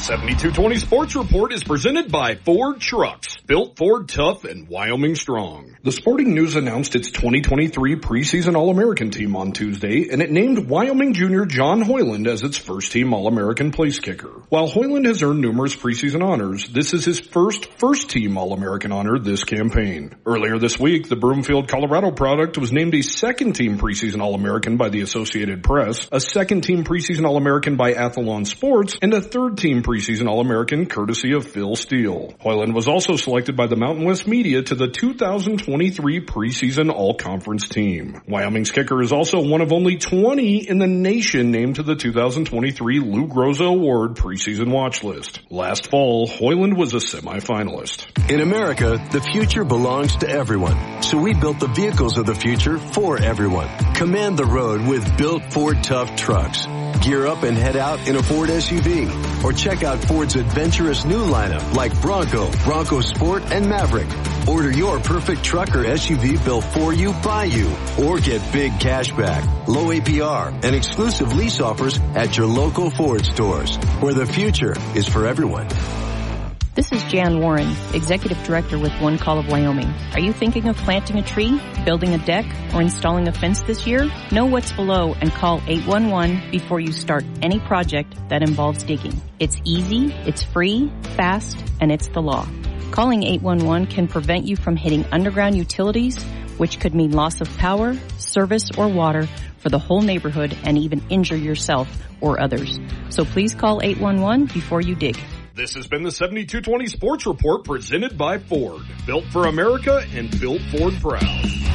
7220 Sports Report is presented by Ford Trucks. Built Ford tough and Wyoming strong. The Sporting News announced its 2023 preseason All-American team on Tuesday, and it named Wyoming junior John Hoyland as its first team All-American place kicker. While Hoyland has earned numerous preseason honors, this is his first first team All-American honor this campaign. Earlier this week, the Broomfield, Colorado product was named a second team preseason All-American by the Associated Press, a second team preseason All-American by Athlon Sports, and a third team preseason All-American courtesy of Phil Steele. Hoyland was also selected by the Mountain West media to the 2023 preseason All-Conference team. Wyoming's kicker is also one of only 20 in the nation named to the 2023 Lou Groza Award preseason watch list. Last fall, Hoyland was a semifinalist. In America, the future belongs to everyone. So we built the vehicles of the future for everyone. Command the road with built Ford Tough trucks. Gear up and head out in a Ford SUV. Or check out Ford's adventurous new lineup like Bronco, Bronco Sport, and Maverick. Order your perfect truck or SUV built for you by you. Or get big cash back, low APR, and exclusive lease offers at your local Ford stores. Where the future is for everyone. This is Jan Warren, Executive Director with One Call of Wyoming. Are you thinking of planting a tree, building a deck, or installing a fence this year? Know what's below and call 811 before you start any project that involves digging. It's easy, it's free, fast, and it's the law. Calling 811 can prevent you from hitting underground utilities, which could mean loss of power, service, or water for the whole neighborhood and even injure yourself or others. So please call 811 before you dig. This has been the 7220 Sports Report presented by Ford. Built for America and built Ford proud.